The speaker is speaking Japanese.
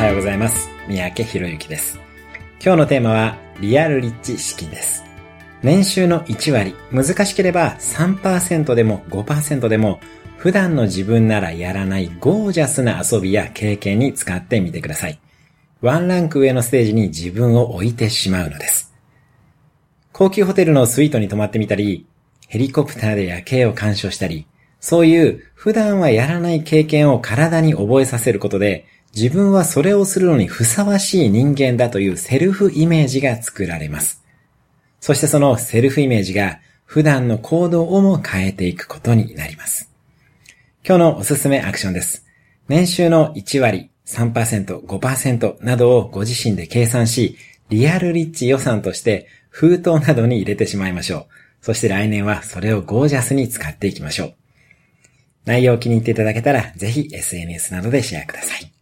はようございます。三宅博之です。今日のテーマは、リアルリッチ資金です。年収の1割、難しければ3%でも5%でも、普段の自分ならやらないゴージャスな遊びや経験に使ってみてください。ワンランク上のステージに自分を置いてしまうのです。高級ホテルのスイートに泊まってみたり、ヘリコプターで夜景を鑑賞したり、そういう普段はやらない経験を体に覚えさせることで、自分はそれをするのにふさわしい人間だというセルフイメージが作られます。そしてそのセルフイメージが普段の行動をも変えていくことになります。今日のおすすめアクションです。年収の1割、3%、5%などをご自身で計算し、リアルリッチ予算として封筒などに入れてしまいましょう。そして来年はそれをゴージャスに使っていきましょう。内容を気に入っていただけたら、ぜひ SNS などでシェアください。